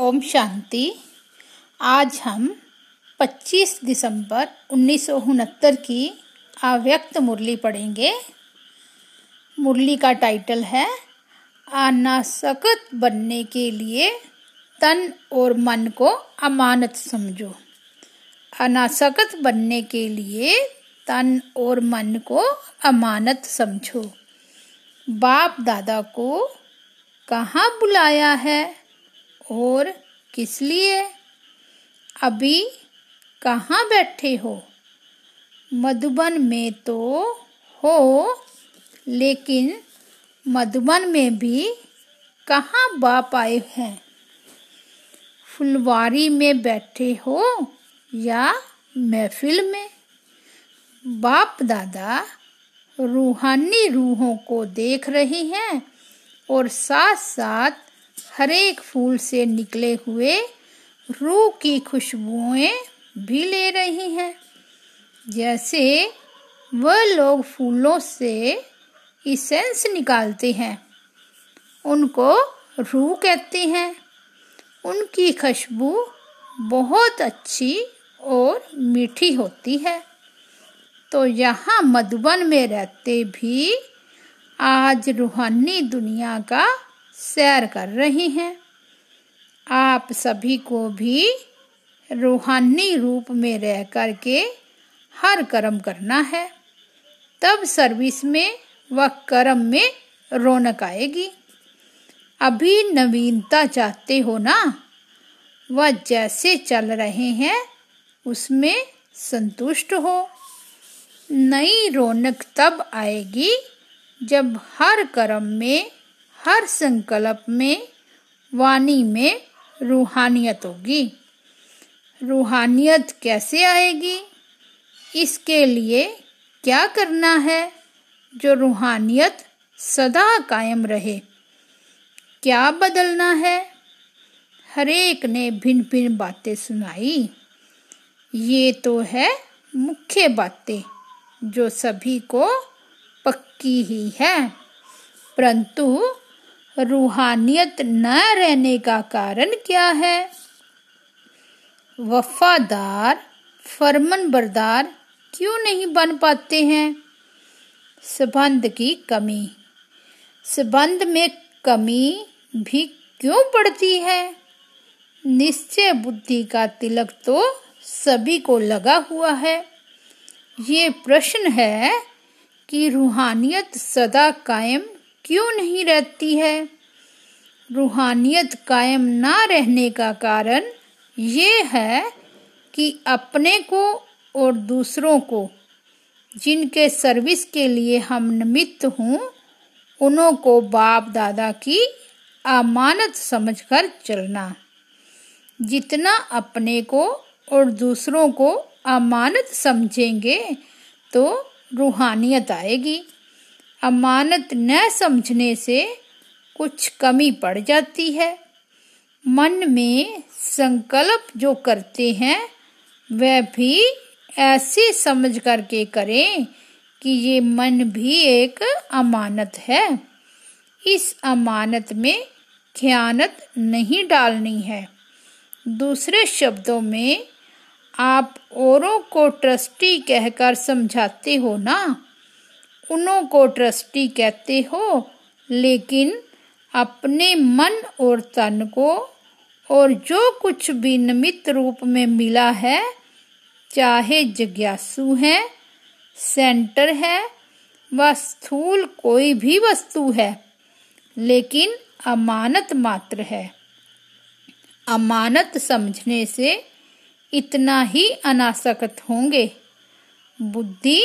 ओम शांति। आज हम 25 दिसंबर उन्नीस सौ उनहत्तर की अव्यक्त मुरली पढ़ेंगे। मुरली का टाइटल है, अनासक्त बनने के लिए तन और मन को अमानत समझो। अनासक्त बनने के लिए तन और मन को अमानत समझो। बाप दादा को कहाँ बुलाया है? और किस लिए? अभी कहाँ बैठे हो? मधुबन में तो हो, लेकिन मधुबन में भी कहाँ बाप आए हैं? फुलवारी में बैठे हो या महफिल में? बाप दादा रूहानी रूहों को देख रहे हैं और साथ साथ हर एक फूल से निकले हुए रूह की खुशबुएँ भी ले रही हैं। जैसे वह लोग फूलों से इसेंस निकालते हैं। उनको रूह कहते हैं। उनकी खुशबू बहुत अच्छी और मीठी होती है। तो यहाँ मधुबन में रहते भी आज रूहानी दुनिया का सैर कर रहे हैं। आप सभी को भी रूहानी रूप में रह कर के हर कर्म करना है। तब सर्विस में व कर्म में रौनक आएगी। अभी नवीनता चाहते हो ना? वह जैसे चल रहे हैं, उसमें संतुष्ट हो। नई रौनक तब आएगी जब हर कर्म में हर संकल्प में, वाणी में रूहानियत होगी। रूहानियत कैसे आएगी? इसके लिए क्या करना है जो रूहानियत सदा कायम रहे? क्या बदलना है? हरेक ने भिन्न भिन्न बातें सुनाई। ये तो है मुख्य बातें, जो सभी को पक्की ही है। परंतु रूहानियत न रहने का कारण क्या है? वफादार फरमन बरदार क्यों नहीं बन पाते हैं? संबंध की कमी। संबंध में कमी भी क्यों पड़ती है? निश्चय बुद्धि का तिलक तो सभी को लगा हुआ है। ये प्रश्न है कि रूहानियत सदा कायम क्यों नहीं रहती है? रूहानियत कायम ना रहने का कारण ये है कि अपने को और दूसरों को, जिनके सर्विस के लिए हम निमित्त हूँ, उन्हों को बाप दादा की अमानत समझकर चलना। जितना अपने को और दूसरों को अमानत समझेंगे तो रूहानियत आएगी। अमानत न समझने से कुछ कमी पड़ जाती है। मन में संकल्प जो करते हैं, वह भी ऐसे समझ करके करें कि ये मन भी एक अमानत है। इस अमानत में ख्यानत नहीं डालनी है। दूसरे शब्दों में आप औरों को ट्रस्टी कहकर समझाते हो ना उन्हों को ट्रस्टी कहते हो, लेकिन अपने मन और तन को और जो कुछ भी निमित्त रूप में मिला है, चाहे जिज्ञासु है, सेंटर है, व स्थूल कोई भी वस्तु है, लेकिन अमानत मात्र है। अमानत समझने से इतना ही अनासक्त होंगे। बुद्धि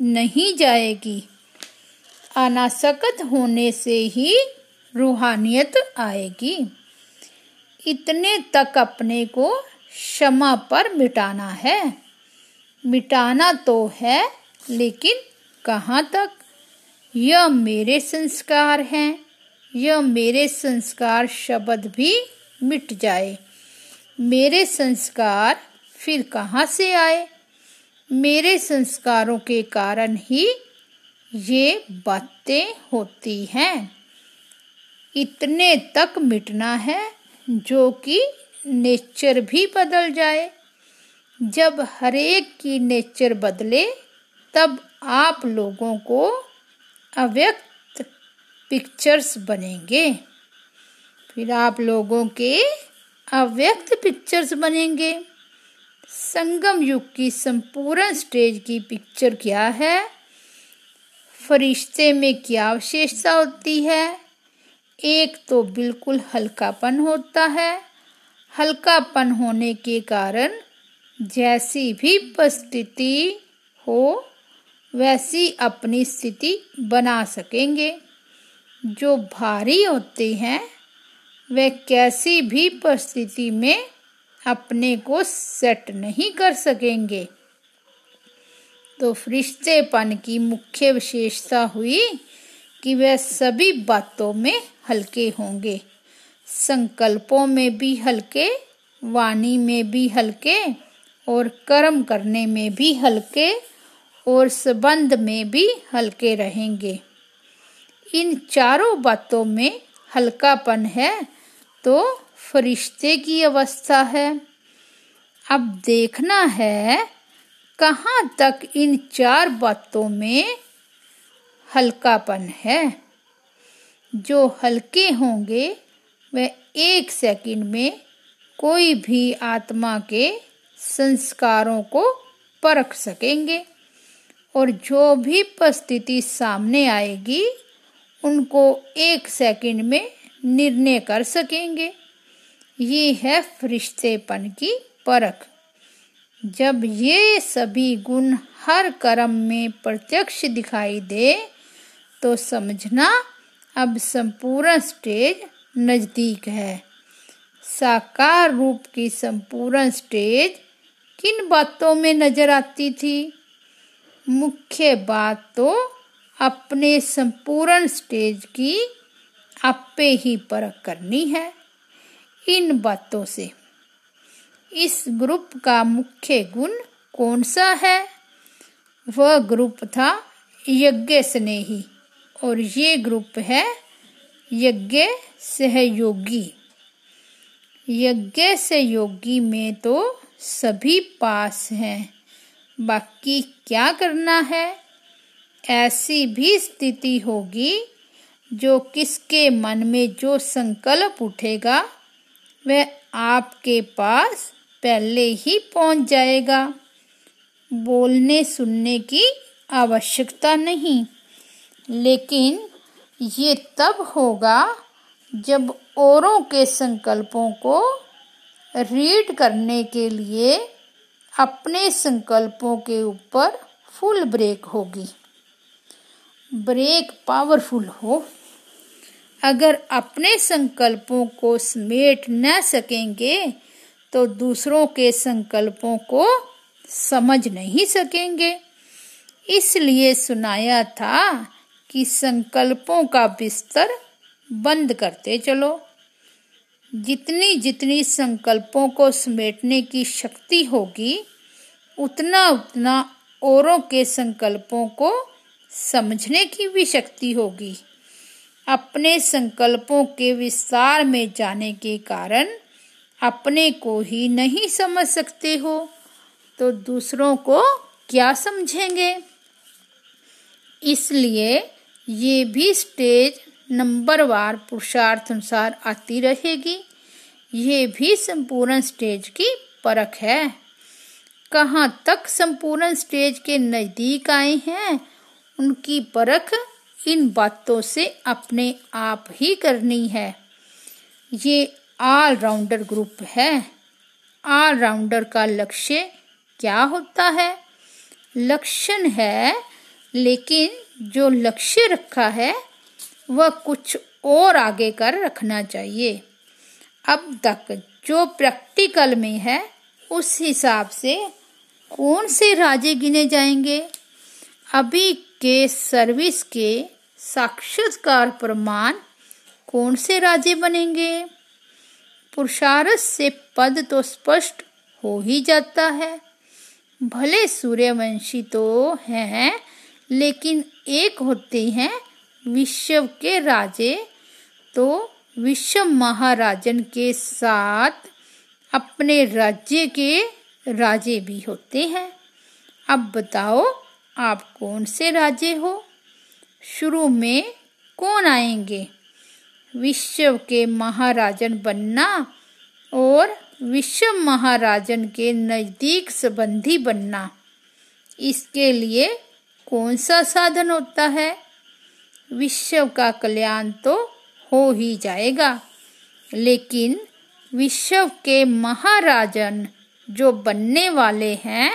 नहीं जाएगी। अनासक्त होने से ही रूहानियत आएगी। इतने तक अपने को क्षमा पर मिटाना है। मिटाना तो है, लेकिन कहाँ तक? यह मेरे संस्कार हैं। यह मेरे संस्कार शब्द भी मिट जाए। मेरे संस्कार फिर कहाँ से आए? मेरे संस्कारों के कारण ही ये बातें होती हैं। इतने तक मिटना है जो कि नेचर भी बदल जाए। जब हरेक की नेचर बदले, तब आप लोगों को अव्यक्त पिक्चर्स बनेंगे। फिर आप लोगों के अव्यक्त पिक्चर्स बनेंगे। संगम युग की संपूर्ण स्टेज की पिक्चर क्या है? फरिश्ते में क्या विशेषता होती है? एक तो बिल्कुल हल्कापन होता है। हल्कापन होने के कारण जैसी भी परिस्थिति हो, वैसी अपनी स्थिति बना सकेंगे। जो भारी होते हैं, वे कैसी भी परिस्थिति में अपने को सेट नहीं कर सकेंगे। तो फरिश्तेपन की मुख्य विशेषता हुई कि वे सभी बातों में हल्के होंगे। संकल्पों में भी हल्के, वाणी में भी हल्के और कर्म करने में भी हल्के और संबंध में भी हल्के रहेंगे। इन चारों बातों में हल्कापन है तो फरिश्ते की अवस्था है। अब देखना है कहाँ तक इन चार बातों में हल्कापन है। जो हल्के होंगे, वह एक सेकंड में कोई भी आत्मा के संस्कारों को परख सकेंगे और जो भी परिस्थिति सामने आएगी, उनको एक सेकंड में निर्णय कर सकेंगे। ये है फरिश्तेपन की परख। जब ये सभी गुण हर कर्म में प्रत्यक्ष दिखाई दे तो समझना अब संपूर्ण स्टेज नज़दीक है। साकार रूप की संपूर्ण स्टेज किन बातों में नज़र आती थी? मुख्य बात तो अपने संपूर्ण स्टेज की आपे ही परख करनी है। इन बातों से। इस ग्रुप का मुख्य गुण कौन सा है? वह ग्रुप था यज्ञ स्नेही और ये ग्रुप है यज्ञ सहयोगी। यज्ञ सहयोगी में तो सभी पास हैं, बाकी क्या करना है? ऐसी भी स्थिति होगी जो किसके मन में जो संकल्प उठेगा वह आपके पास पहले ही पहुँच जाएगा। बोलने सुनने की आवश्यकता नहीं। लेकिन ये तब होगा जब औरों के संकल्पों को रीड करने के लिए अपने संकल्पों के ऊपर फुल ब्रेक होगी। ब्रेक पावरफुल हो। अगर अपने संकल्पों को समेट न सकेंगे तो दूसरों के संकल्पों को समझ नहीं सकेंगे। इसलिए सुनाया था कि संकल्पों का बिस्तर बंद करते चलो। जितनी जितनी संकल्पों को समेटने की शक्ति होगी, उतना उतना औरों के संकल्पों को समझने की भी शक्ति होगी। अपने संकल्पों के विस्तार में जाने के कारण अपने को ही नहीं समझ सकते हो तो दूसरों को क्या समझेंगे? इसलिए ये भी स्टेज नंबर नंबरवार पुरुषार्थ अनुसार आती रहेगी। ये भी संपूर्ण स्टेज की परख है। कहाँ तक संपूर्ण स्टेज के नज़दीक आए हैं, उनकी परख इन बातों से अपने आप ही करनी है। ये ऑल राउंडर ग्रुप है। ऑल राउंडर का लक्ष्य क्या होता है? लक्षण है, लेकिन जो लक्ष्य रखा है, वह कुछ और आगे कर रखना चाहिए। अब तक जो प्रैक्टिकल में है, उस हिसाब से कौन से राजे गिने जाएँगे? अभी के सर्विस के साक्षात्कार प्रमाण कौन से राजे बनेंगे? पुरुषार्थ से पद तो स्पष्ट हो ही जाता है। भले सूर्यवंशी तो हैं, लेकिन एक होते हैं विश्व के राजे। तो विश्व महाराजन के साथ अपने राज्य के राजे भी होते हैं। अब बताओ आप कौन से राजे हो? शुरू में कौन आएँगे? विश्व के महाराजन बनना और विश्व महाराजन के नज़दीक संबंधी बनना। इसके लिए कौन सा साधन होता है? विश्व का कल्याण तो हो ही जाएगा, लेकिन विश्व के महाराजन जो बनने वाले हैं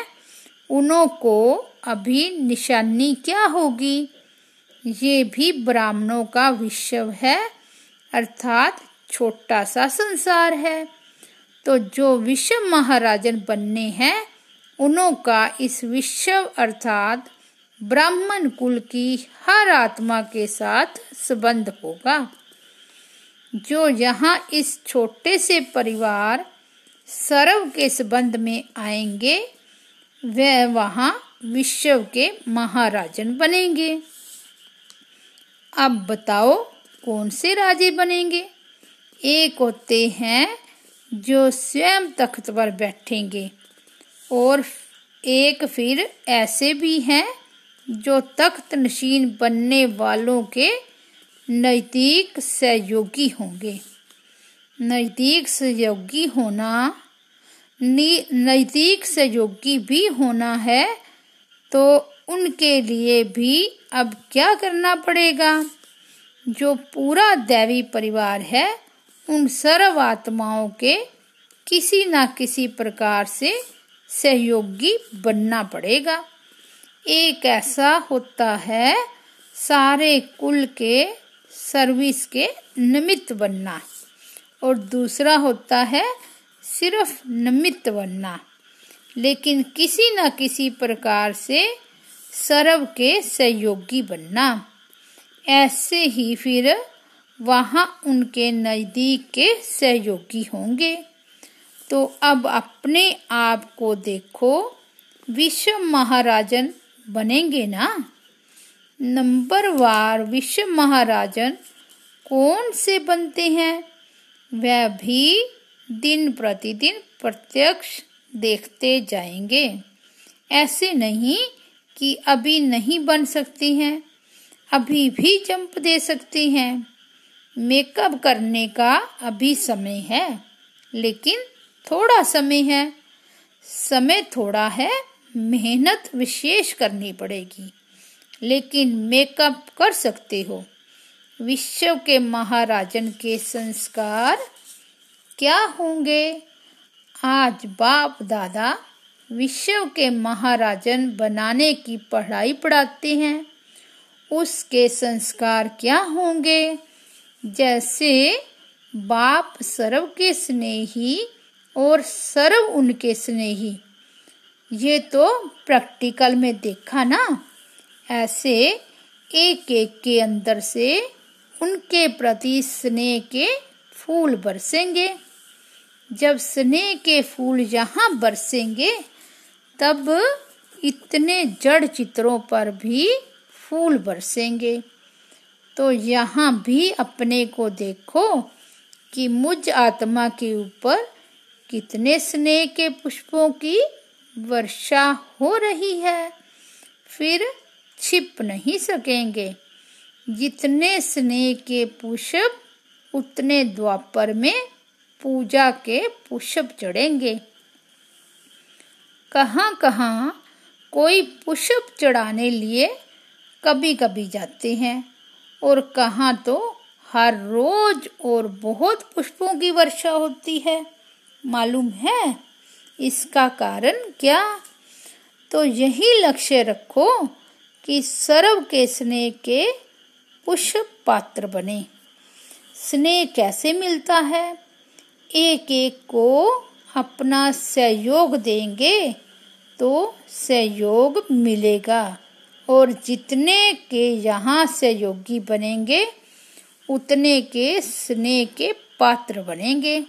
उन्हों को अभी निशानी क्या होगी? ये भी ब्राह्मणों का विश्व है, अर्थात छोटा सा संसार है। तो जो विश्व महाराजन बनने हैं उन्हों का इस विश्व, अर्थात ब्राह्मण कुल की हर आत्मा के साथ संबंध होगा। जो यहाँ इस छोटे से परिवार, सर्व के संबंध में आएँगे, वह वहाँ विश्व के महाराजन बनेंगे। अब बताओ, कौन से राजे बनेंगे? एक होते हैं जो स्वयं तख्त पर बैठेंगे और एक फिर ऐसे भी हैं जो तख्त नशीन बनने वालों के नज़दीक सहयोगी होंगे। नज़दीक सहयोगी होना नज़दीक सहयोगी भी होना है तो उनके लिए भी अब क्या करना पड़ेगा? जो पूरा दैवी परिवार है, उन सर्व आत्माओं के किसी न किसी प्रकार से सहयोगी बनना पड़ेगा। एक ऐसा होता है, सारे कुल के सर्विस के निमित्त बनना। और दूसरा होता है, सिर्फ़ निमित्त बनना। लेकिन किसी न किसी प्रकार से सर्व के सहयोगी बनना। ऐसे ही फिर वहाँ उनके नज़दीक के सहयोगी होंगे। तो अब अपने आप को देखो, विश्व महाराजन बनेंगे ना? नंबर वार विश्व महाराजन कौन से बनते हैं? वह भी दिन प्रतिदिन प्रत्यक्ष देखते जाएँगे। ऐसे नहीं कि अभी नहीं बन सकती हैं, अभी भी जंप दे सकती हैं। मेकअप करने का अभी समय है, लेकिन थोड़ा समय है। समय थोड़ा है, मेहनत विशेष करनी पड़ेगी। लेकिन मेकअप कर सकते हो। विश्व के महाराजन के संस्कार क्या होंगे? आज बाप दादा विश्व के महाराजन बनाने की पढ़ाई पढ़ाते हैं। उसके संस्कार क्या होंगे? जैसे बाप सर्व के स्नेही और सर्व उनके स्नेही। ये तो प्रैक्टिकल में देखा ना? ऐसे एक एक के अंदर से उनके प्रति स्नेह के फूल बरसेंगे। जब स्नेह के फूल यहाँ बरसेंगे, तब इतने जड़ चित्रों पर भी फूल बरसेंगे। तो यहाँ भी अपने को देखो कि मुझ आत्मा के ऊपर कितने स्नेह के पुष्पों की वर्षा हो रही है। फिर छिप नहीं सकेंगे। जितने स्नेह के पुष्प उतने द्वापर में पूजा के पुष्प चढ़ेंगे। कहाँ कहाँ कोई पुष्प चढ़ाने लिए कभी कभी जाते हैं और कहाँ तो हर रोज और बहुत पुष्पों की वर्षा होती है। मालूम है? इसका कारण क्या? तो यही लक्ष्य रखो कि सर्व के स्नेह के पुष्प पात्र बने। स्नेह कैसे मिलता है? एक एक को अपना सहयोग देंगे तो सहयोग मिलेगा। और जितने के यहाँ सहयोगी बनेंगे, उतने के स्नेह के पात्र बनेंगे।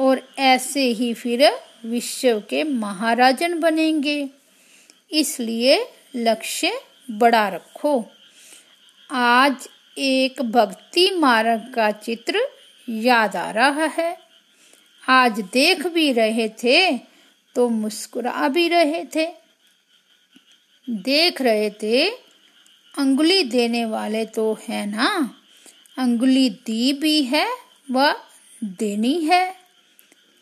और ऐसे ही फिर विश्व के महाराजन बनेंगे। इसलिए लक्ष्य बड़ा रखो। आज एक भक्ति मार्ग का चित्र याद आ रहा है। आज देख भी रहे थे तो मुस्कुरा भी रहे थे। देख रहे थे, अंगुली देने वाले तो है ना। अंगुली दी भी है व देनी है।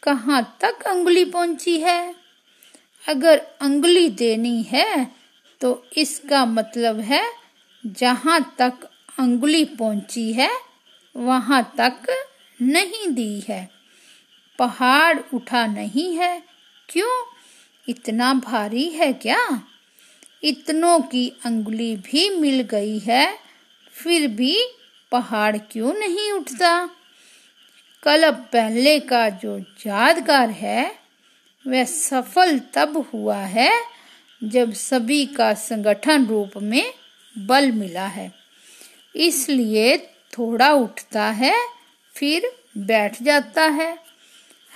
कहाँ तक अंगुली पहुँची है? अगर अंगुली देनी है तो इसका मतलब है, जहाँ तक अंगुली पहुँची है, वहाँ तक नहीं दी है। पहाड़ उठा नहीं है? क्यों? इतना भारी है क्या? इतनों की अंगुली भी मिल गई है, फिर भी पहाड़ क्यों नहीं उठता? कल पहले का जो यादगार है, वह सफल तब हुआ है जब सभी का संगठन रूप में बल मिला है। इसलिए थोड़ा उठता है, फिर बैठ जाता है।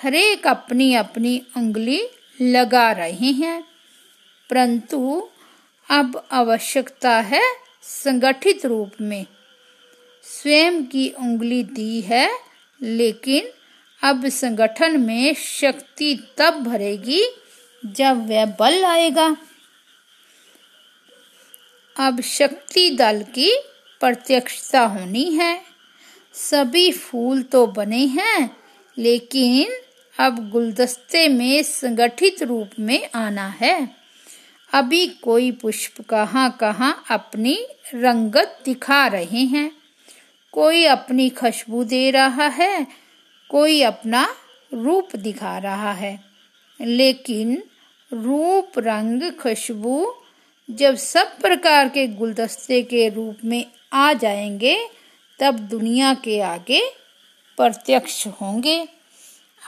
हरेक अपनी अपनी उंगली लगा रहे हैं। परंतु अब आवश्यकता है संगठित रूप में। स्वयं की उंगली दी है, लेकिन अब संगठन में शक्ति तब भरेगी जब वह बल आएगा। अब शक्ति दल की प्रत्यक्षता होनी है। सभी फूल तो बने हैं, लेकिन अब गुलदस्ते में संगठित रूप में आना है। अभी कोई पुष्प कहाँ कहाँ अपनी रंगत दिखा रहे हैं। कोई अपनी खुशबू दे रहा है, कोई अपना रूप दिखा रहा है। लेकिन रूप, रंग, खुशबू जब सब प्रकार के गुलदस्ते के रूप में आ जाएँगे, तब दुनिया के आगे प्रत्यक्ष होंगे।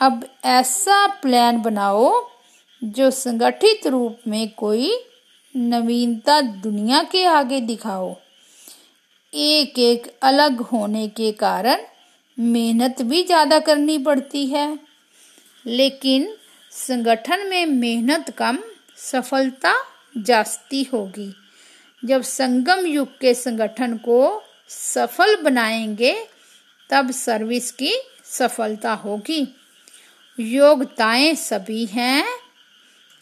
अब ऐसा प्लान बनाओ जो संगठित रूप में कोई नवीनता दुनिया के आगे दिखाओ। एक एक अलग होने के कारण मेहनत भी ज़्यादा करनी पड़ती है। लेकिन संगठन में मेहनत कम, सफलता जास्ती होगी। जब संगम युग के संगठन को सफल बनाएँगे, तब सर्विस की सफलता होगी। योग्यताएँ सभी हैं,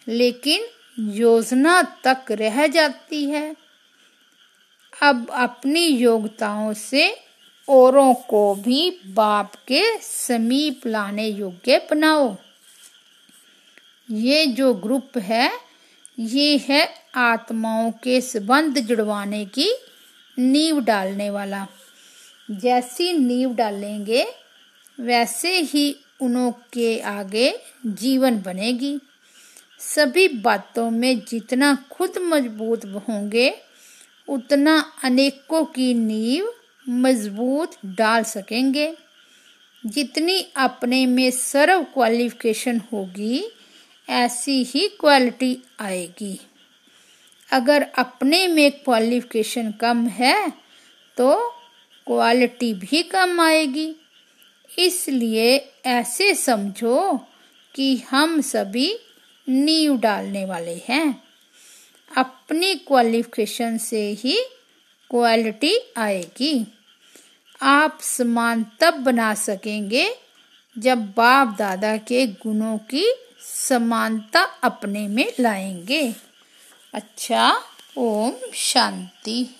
लेकिन योजना तक रह जाती है। अब अपनी योग्यताओं से औरों को भी बाप के समीप लाने योग्य बनाओ। ये जो ग्रुप है, ये है आत्माओं के संबंध जुड़वाने की नींव डालने वाला। जैसी नींव डालेंगे, वैसे ही उनों के आगे जीवन बनेगी। सभी बातों में जितना खुद मज़बूत होंगे, उतना अनेकों की नींव मज़बूत डाल सकेंगे। जितनी अपने में सर्व क्वालिफिकेशन होगी, ऐसी ही क्वालिटी आएगी। अगर अपने में क्वालिफिकेशन कम है तो क्वालिटी भी कम आएगी। इसलिए ऐसे समझो कि हम सभी नींव डालने वाले हैं। अपनी क्वालिफिकेशन से ही क्वालिटी आएगी। आप समान तब बना सकेंगे जब बाप दादा के गुणों की समानता अपने में लाएँगे। अच्छा ओम शांति।